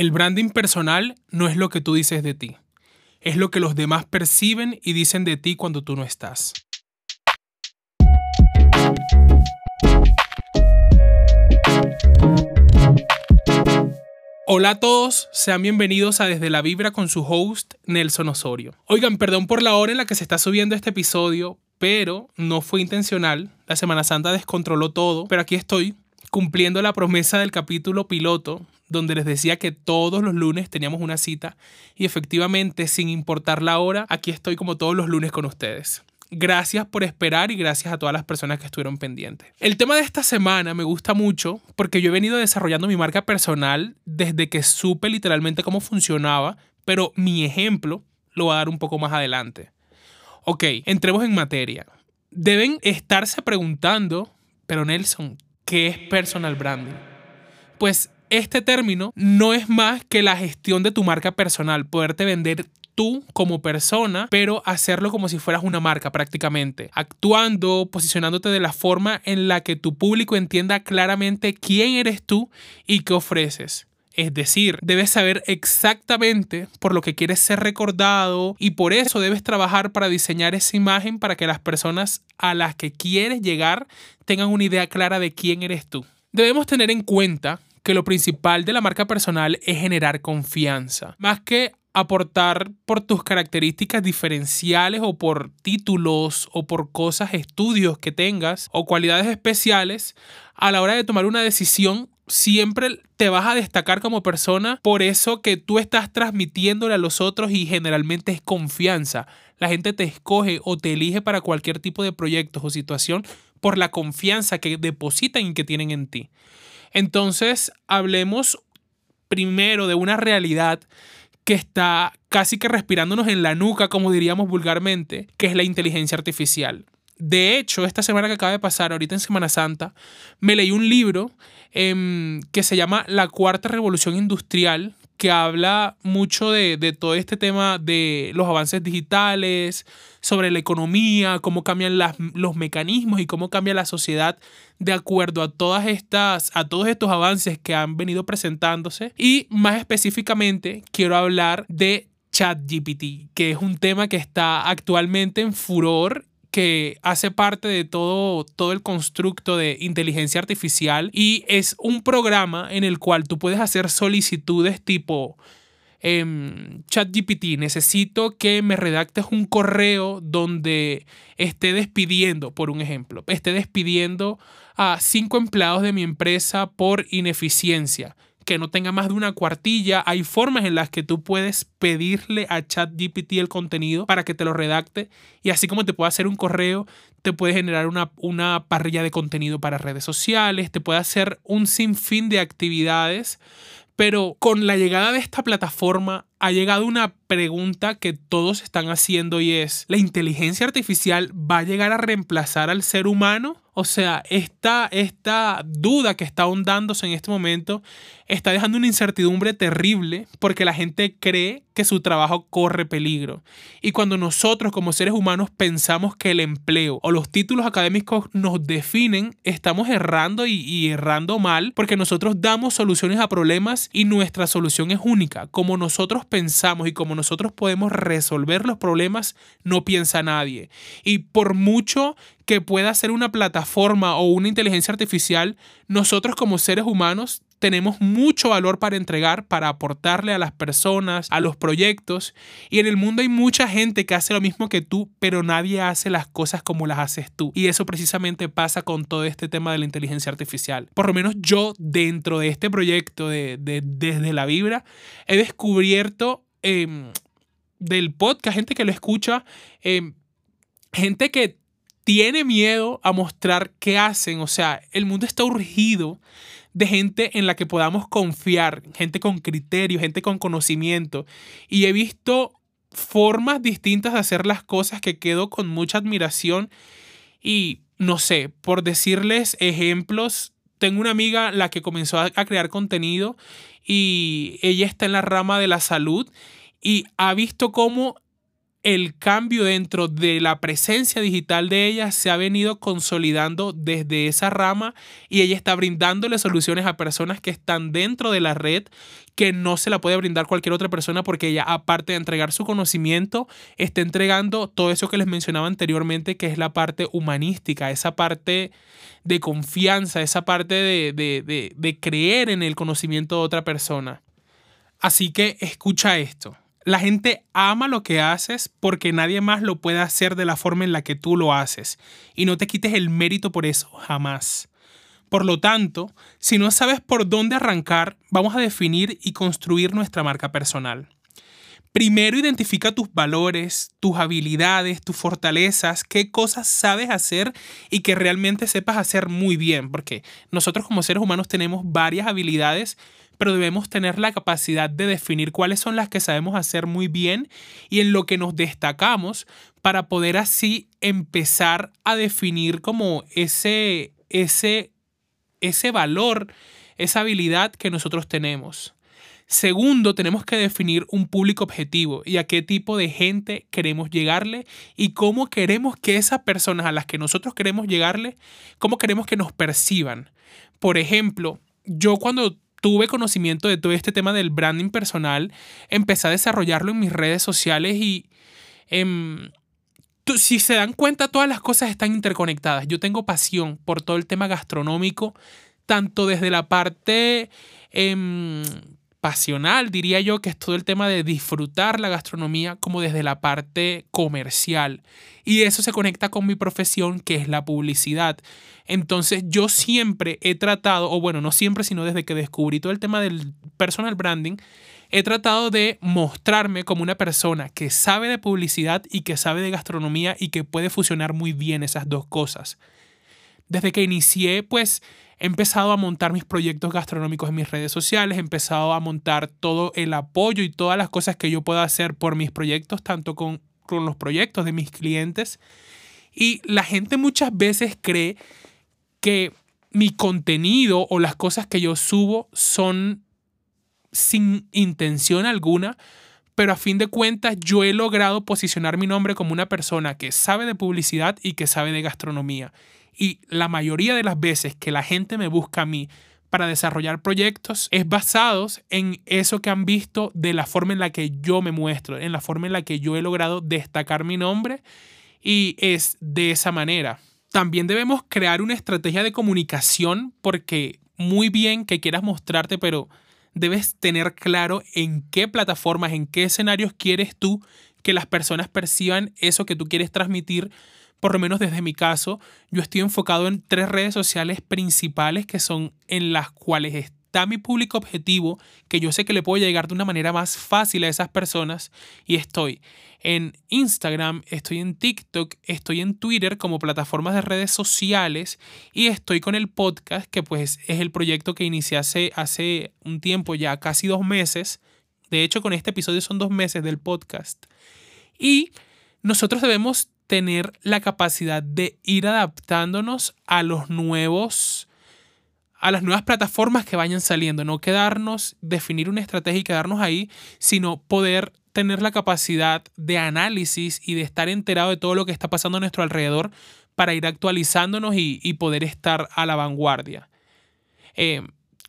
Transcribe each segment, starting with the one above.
El branding personal no es lo que tú dices de ti, es lo que los demás perciben y dicen de ti cuando tú no estás. Hola a todos, sean bienvenidos a Desde la Vibra con su host Nelson Osorio. Oigan, perdón por la hora en la que se está subiendo este episodio, pero no fue intencional. La Semana Santa descontroló todo, pero aquí estoy cumpliendo la promesa del capítulo piloto, donde les decía que todos los lunes teníamos una cita y efectivamente, sin importar la hora, aquí estoy como todos los lunes con ustedes. Gracias por esperar y gracias a todas las personas que estuvieron pendientes. El tema de esta semana me gusta mucho porque yo he venido desarrollando mi marca personal desde que supe literalmente cómo funcionaba, pero mi ejemplo lo voy a dar un poco más adelante. Ok, entremos en materia. Deben estarse preguntando, pero Nelson, ¿Qué es personal branding? Pues este término no es más que la gestión de tu marca personal, poderte vender tú como persona, pero hacerlo como si fueras una marca prácticamente, actuando, posicionándote de la forma en la que tu público entienda claramente quién eres tú y qué ofreces. Es decir, debes saber exactamente por lo que quieres ser recordado y por eso debes trabajar para diseñar esa imagen para que las personas a las que quieres llegar tengan una idea clara de quién eres tú. Debemos tener en cuenta que lo principal de la marca personal es generar confianza, más que aportar por tus características diferenciales o por títulos o por cosas, estudios que tengas o cualidades especiales a la hora de tomar una decisión siempre te vas a destacar como persona por eso que tú estás transmitiéndole a los otros y generalmente es confianza. La gente te escoge o te elige para cualquier tipo de proyectos o situación por la confianza que depositan y que tienen en ti. Entonces, hablemos primero de una realidad que está casi que respirándonos en la nuca, como diríamos vulgarmente, que es la inteligencia artificial. De hecho, esta semana que acaba de pasar, ahorita en Semana Santa, me leí un libro em, que se llama La Cuarta Revolución Industrial, que habla mucho de, de, todo este tema de los avances digitales, sobre la economía, cómo cambian las, los mecanismos y cómo cambia la sociedad de acuerdo a todas estas, a todos estos avances que han venido presentándose. Y más específicamente, quiero hablar de ChatGPT, que es un tema que está actualmente en furor que hace parte de todo, todo el constructo de inteligencia artificial y es un programa en el cual tú puedes hacer solicitudes tipo eh, ChatGPT, necesito que me redactes un correo donde esté despidiendo, por un ejemplo, esté despidiendo a cinco empleados de mi empresa por ineficiencia que no tenga más de una cuartilla. Hay formas en las que tú puedes pedirle a ChatGPT el contenido para que te lo redacte y así como te puede hacer un correo, te puede generar una, una parrilla de contenido para redes sociales, te puede hacer un sinfín de actividades. Pero con la llegada de esta plataforma ha llegado una pregunta que todos están haciendo y es, ¿la inteligencia artificial va a llegar a reemplazar al ser humano? O sea, esta, esta duda que está ahondándose en este momento está dejando una incertidumbre terrible porque la gente cree que su trabajo corre peligro. Y cuando nosotros como seres humanos pensamos que el empleo o los títulos académicos nos definen, estamos errando y, y errando mal porque nosotros damos soluciones a problemas y nuestra solución es única. Como nosotros pensamos y como nosotros podemos resolver los problemas, no piensa nadie. Y por mucho que pueda ser una plataforma o una inteligencia artificial, nosotros como seres humanos tenemos mucho valor para entregar, para aportarle a las personas, a los proyectos. Y en el mundo hay mucha gente que hace lo mismo que tú, pero nadie hace las cosas como las haces tú. Y eso precisamente pasa con todo este tema de la inteligencia artificial. Por lo menos yo dentro de este proyecto de, Desde la Vibra he descubierto em, del podcast, gente que lo escucha, em, gente que tiene miedo a mostrar qué hacen. O sea, el mundo está urgido de gente en la que podamos confiar, gente con criterio, gente con conocimiento. Y he visto formas distintas de hacer las cosas que quedo con mucha admiración y no sé, por decirles ejemplos, tengo una amiga la que comenzó a, crear contenido y ella está en la rama de la salud y ha visto cómo el cambio dentro de la presencia digital de ella se ha venido consolidando desde esa rama y ella está brindándole soluciones a personas que están dentro de la red que no se la puede brindar cualquier otra persona porque ella aparte de entregar su conocimiento está entregando todo eso que les mencionaba anteriormente que es la parte humanística, esa parte de confianza, esa parte de, de, de creer en el conocimiento de otra persona. Así que escucha esto. La gente ama lo que haces porque nadie más lo puede hacer de la forma en la que tú lo haces. Y no te quites el mérito por eso, jamás. Por lo tanto, si no sabes por dónde arrancar, vamos a definir y construir nuestra marca personal. Primero identifica tus valores, tus habilidades, tus fortalezas, qué cosas sabes hacer y que realmente sepas hacer muy bien, porque nosotros como seres humanos tenemos varias habilidades pero debemos tener la capacidad de definir cuáles son las que sabemos hacer muy bien y en lo que nos destacamos para poder así empezar a definir como ese, ese, ese valor, esa habilidad que nosotros tenemos. Segundo, tenemos que definir un público objetivo y a qué tipo de gente queremos llegarle y cómo queremos que esas personas a las que nosotros queremos llegarle, cómo queremos que nos perciban. Por ejemplo, yo cuando tuve conocimiento de todo este tema del branding personal, empecé a desarrollarlo en mis redes sociales y em, si se dan cuenta, todas las cosas están interconectadas. Yo tengo pasión por todo el tema gastronómico, tanto desde la parte em, pasional, diría yo, que es todo el tema de disfrutar la gastronomía, como desde la parte comercial. Y eso se conecta con mi profesión, que es la publicidad. Entonces yo siempre he tratado, o bueno, no siempre, sino desde que descubrí todo el tema del personal branding, he tratado de mostrarme como una persona que sabe de publicidad y que sabe de gastronomía y que puede fusionar muy bien esas dos cosas. Desde que inicié, pues he empezado a montar mis proyectos gastronómicos en mis redes sociales, he empezado a montar todo el apoyo y todas las cosas que yo pueda hacer por mis proyectos, tanto con, con los proyectos de mis clientes. Y la gente muchas veces cree que mi contenido o las cosas que yo subo son sin intención alguna, pero a fin de cuentas yo he logrado posicionar mi nombre como una persona que sabe de publicidad y que sabe de gastronomía. Y la mayoría de las veces que la gente me busca a mí para desarrollar proyectos es basados en eso que han visto de la forma en la que yo me muestro, en la forma en la que yo he logrado destacar mi nombre y es de esa manera. También debemos crear una estrategia de comunicación porque muy bien que quieras mostrarte, pero debes tener claro en qué plataformas, en qué escenarios quieres tú que las personas perciban eso que tú quieres transmitir por lo menos desde mi caso, yo estoy enfocado en tres redes sociales principales que son en las cuales está mi público objetivo, que yo sé que le puedo llegar de una manera más fácil a esas personas y estoy en Instagram, estoy en TikTok, estoy en Twitter como plataformas de redes sociales y estoy con el podcast que pues es el proyecto que inicié hace, hace un tiempo ya, casi dos meses. De hecho, con este episodio son dos meses del podcast. Y nosotros debemos tener la capacidad de ir adaptándonos a los nuevos a las nuevas plataformas que vayan saliendo, no quedarnos, definir una estrategia y quedarnos ahí, sino poder tener la capacidad de análisis y de estar enterado de todo lo que está pasando a nuestro alrededor para ir actualizándonos y, poder estar a la vanguardia. Eh,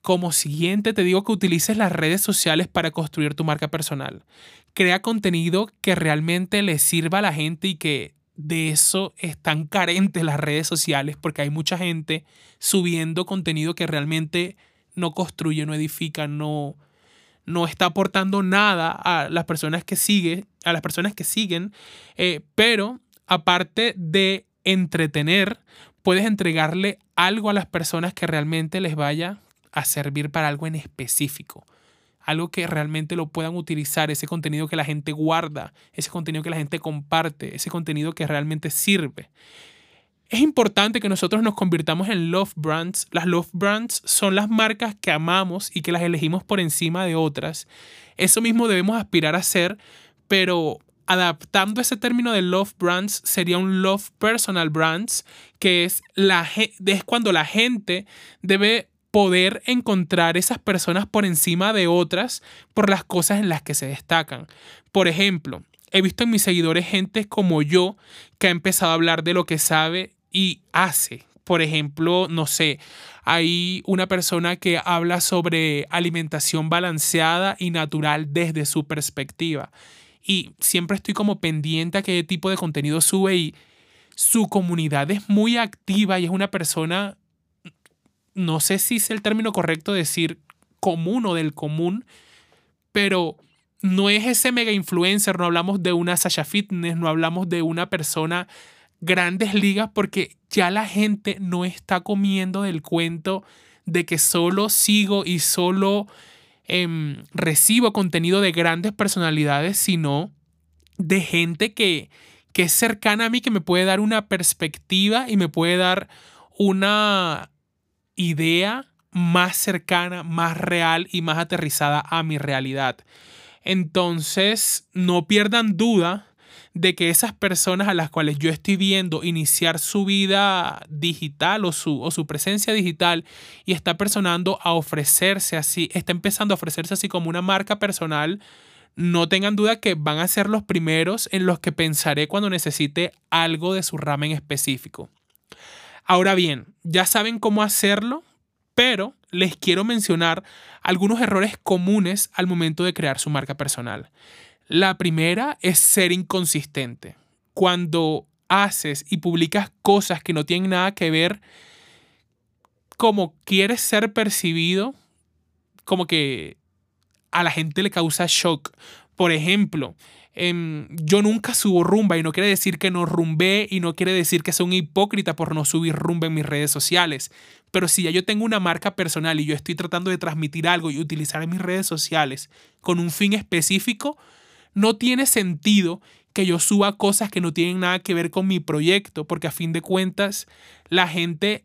como siguiente, te digo que utilices las redes sociales para construir tu marca personal. Crea contenido que realmente le sirva a la gente y que de eso están carentes las redes sociales porque hay mucha gente subiendo contenido que realmente no construye, no edifica, no, no está aportando nada a las personas que siguen, a las personas que siguen, eh, pero aparte de entretener, puedes entregarle algo a las personas que realmente les vaya a servir para algo en específico algo que realmente lo puedan utilizar, ese contenido que la gente guarda, ese contenido que la gente comparte, ese contenido que realmente sirve. Es importante que nosotros nos convirtamos en love brands. Las love brands son las marcas que amamos y que las elegimos por encima de otras. Eso mismo debemos aspirar a ser, pero adaptando ese término de love brands sería un love personal brands, que es, la, es cuando la gente debe poder encontrar esas personas por encima de otras por las cosas en las que se destacan. Por ejemplo, he visto en mis seguidores gente como yo que ha empezado a hablar de lo que sabe y hace. Por ejemplo, no sé, hay una persona que habla sobre alimentación balanceada y natural desde su perspectiva. Y siempre estoy como pendiente a qué tipo de contenido sube y su comunidad es muy activa y es una persona, no sé si es el término correcto decir común o del común, pero no es ese mega influencer, no hablamos de una Sasha Fitness, no hablamos de una persona grandes ligas porque ya la gente no está comiendo del cuento de que solo sigo y solo em, recibo contenido de grandes personalidades, sino de gente que, que es cercana a mí, que me puede dar una perspectiva y me puede dar una idea más cercana, más real y más aterrizada a mi realidad. Entonces, no pierdan duda de que esas personas a las cuales yo estoy viendo iniciar su vida digital o su, o su presencia digital y está personando a ofrecerse así, está empezando a ofrecerse así como una marca personal, no tengan duda que van a ser los primeros en los que pensaré cuando necesite algo de su rama en específico. Ahora bien, ya saben cómo hacerlo, pero les quiero mencionar algunos errores comunes al momento de crear su marca personal. La primera es ser inconsistente. Cuando haces y publicas cosas que no tienen nada que ver como quieres ser percibido, como que a la gente le causa shock. Por ejemplo, em, yo nunca subo rumba y no quiere decir que no rumbe y no quiere decir que sea un hipócrita por no subir rumba en mis redes sociales. Pero si ya yo tengo una marca personal y yo estoy tratando de transmitir algo y utilizar mis redes sociales con un fin específico, no tiene sentido que yo suba cosas que no tienen nada que ver con mi proyecto, porque a fin de cuentas la gente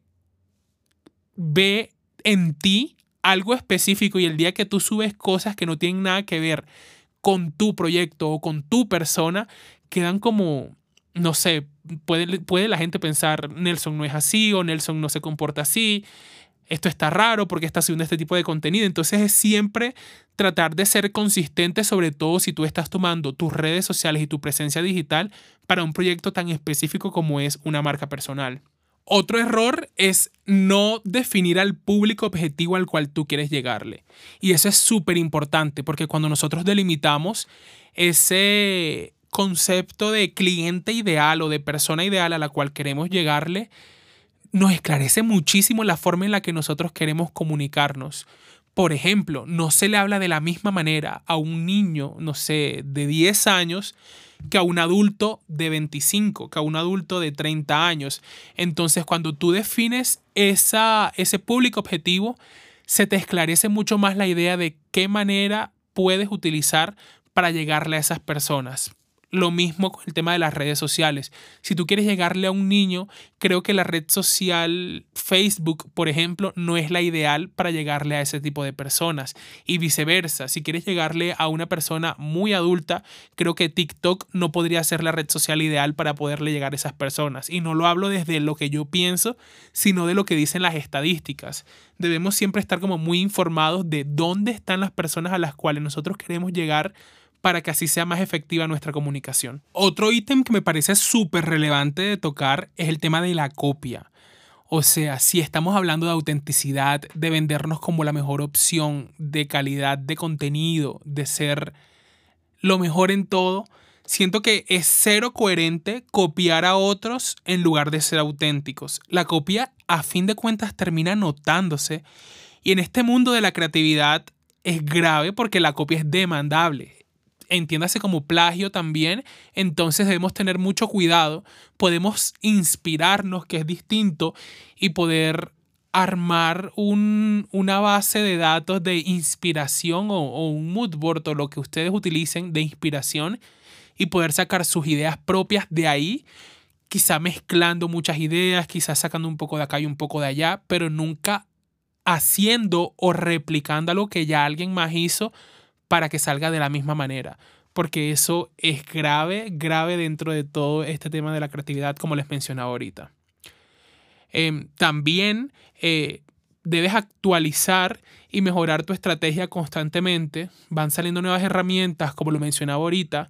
ve en ti algo específico y el día que tú subes cosas que no tienen nada que ver con tu proyecto o con tu persona, quedan como, no sé, puede, puede la gente pensar, Nelson no es así o Nelson no se comporta así esto está raro porque está haciendo este tipo de contenido. Entonces es siempre tratar de ser consistente, sobre todo si tú estás tomando tus redes sociales y tu presencia digital para un proyecto tan específico como es una marca personal. Otro error es no definir al público objetivo al cual tú quieres llegarle. Y eso es súper importante porque cuando nosotros delimitamos ese concepto de cliente ideal o de persona ideal a la cual queremos llegarle, nos esclarece muchísimo la forma en la que nosotros queremos comunicarnos. Por ejemplo, no se le habla de la misma manera a un niño, no sé, de 10 años que a un adulto de 25, que a un adulto de 30 años. Entonces, cuando tú defines esa, ese público objetivo, se te esclarece mucho más la idea de qué manera puedes utilizar para llegarle a esas personas. Lo mismo con el tema de las redes sociales. Si tú quieres llegarle a un niño, creo que la red social Facebook, por ejemplo, no es la ideal para llegarle a ese tipo de personas. Y viceversa, si quieres llegarle a una persona muy adulta, creo que TikTok no podría ser la red social ideal para poderle llegar a esas personas. Y no lo hablo desde lo que yo pienso, sino de lo que dicen las estadísticas. Debemos siempre estar como muy informados de dónde están las personas a las cuales nosotros queremos llegar para que así sea más efectiva nuestra comunicación. Otro ítem que me parece súper relevante de tocar es el tema de la copia. O sea, si estamos hablando de autenticidad, de vendernos como la mejor opción, de calidad de contenido, de ser lo mejor en todo, siento que es cero coherente copiar a otros en lugar de ser auténticos. La copia, a fin de cuentas, termina notándose. Y en este mundo de la creatividad es grave porque la copia es demandable entiéndase como plagio también, entonces debemos tener mucho cuidado. Podemos inspirarnos, que es distinto, y poder armar una base de datos de inspiración o, un mood board o lo que ustedes utilicen de inspiración y poder sacar sus ideas propias de ahí, quizá mezclando muchas ideas, quizás sacando un poco de acá y un poco de allá, pero nunca haciendo o replicando lo que ya alguien más hizo para que salga de la misma manera. Porque eso es grave, grave dentro de todo este tema de la creatividad, como les mencionaba ahorita. Em, también eh, debes actualizar y mejorar tu estrategia constantemente. Van saliendo nuevas herramientas, como lo mencionaba ahorita,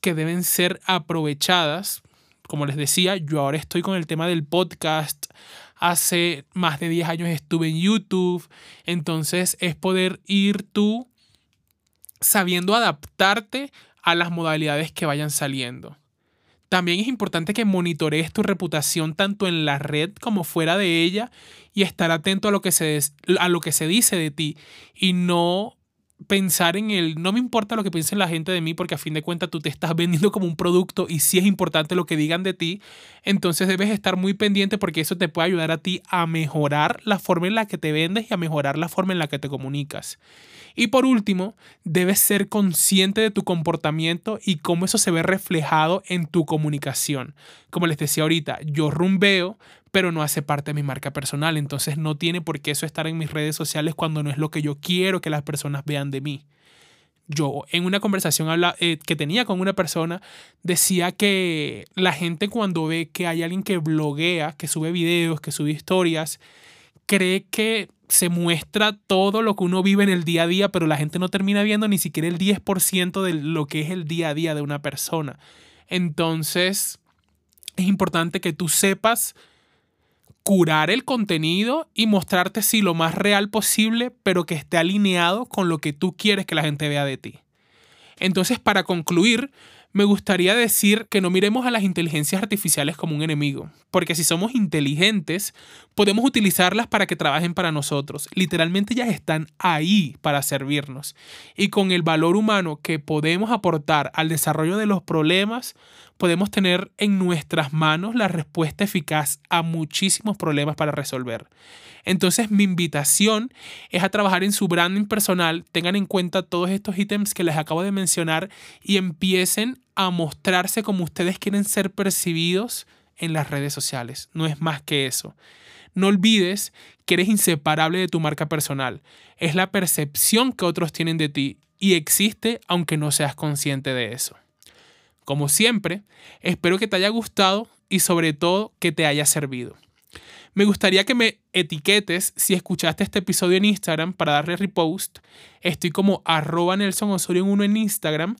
que deben ser aprovechadas. Como les decía, yo ahora estoy con el tema del podcast. Hace más de 10 años estuve en YouTube. Entonces es poder ir tú sabiendo adaptarte a las modalidades que vayan saliendo. También es importante que monitorees tu reputación tanto en la red como fuera de ella y estar atento a lo que se, a lo que se dice de ti y no pensar en el, no me importa lo que piense la gente de mí porque a fin de cuentas tú te estás vendiendo como un producto y si es importante lo que digan de ti, entonces debes estar muy pendiente porque eso te puede ayudar a ti a mejorar la forma en la que te vendes y a mejorar la forma en la que te comunicas. Y por último, debes ser consciente de tu comportamiento y cómo eso se ve reflejado en tu comunicación. Como les decía ahorita, yo rumbeo, pero no hace parte de mi marca personal, entonces no tiene por qué eso estar en mis redes sociales cuando no es lo que yo quiero que las personas vean de mí. Yo en una conversación eh, que tenía con una persona decía que la gente cuando ve que hay alguien que bloguea, que sube videos, que sube historias, cree que se muestra todo lo que uno vive en el día a día, pero la gente no termina viendo ni siquiera el 10% de lo que es el día a día de una persona. Entonces, es importante que tú sepas curar el contenido y mostrarte sí lo más real posible, pero que esté alineado con lo que tú quieres que la gente vea de ti. Entonces, para concluir, me gustaría decir que no miremos a las inteligencias artificiales como un enemigo, porque si somos inteligentes, podemos utilizarlas para que trabajen para nosotros. Literalmente ya están ahí para servirnos. Y con el valor humano que podemos aportar al desarrollo de los problemas, podemos tener en nuestras manos la respuesta eficaz a muchísimos problemas para resolver. Entonces mi invitación es a trabajar en su branding personal, tengan en cuenta todos estos ítems que les acabo de mencionar y empiecen a mostrarse como ustedes quieren ser percibidos en las redes sociales. No es más que eso. No olvides que eres inseparable de tu marca personal. Es la percepción que otros tienen de ti y existe aunque no seas consciente de eso. Como siempre, espero que te haya gustado y sobre todo que te haya servido. Me gustaría que me etiquetes si escuchaste este episodio en Instagram para darle repost. Estoy como arroba Nelson Osorio en uno en Instagram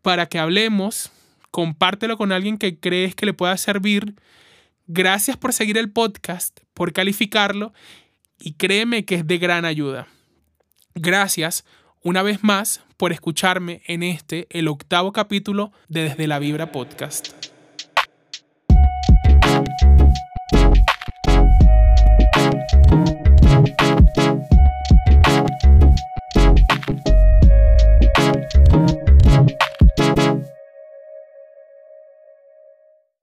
para que hablemos. Compártelo con alguien que crees que le pueda servir. Gracias por seguir el podcast, por calificarlo y créeme que es de gran ayuda. Gracias una vez más por escucharme en este, el octavo capítulo de Desde la Vibra Podcast.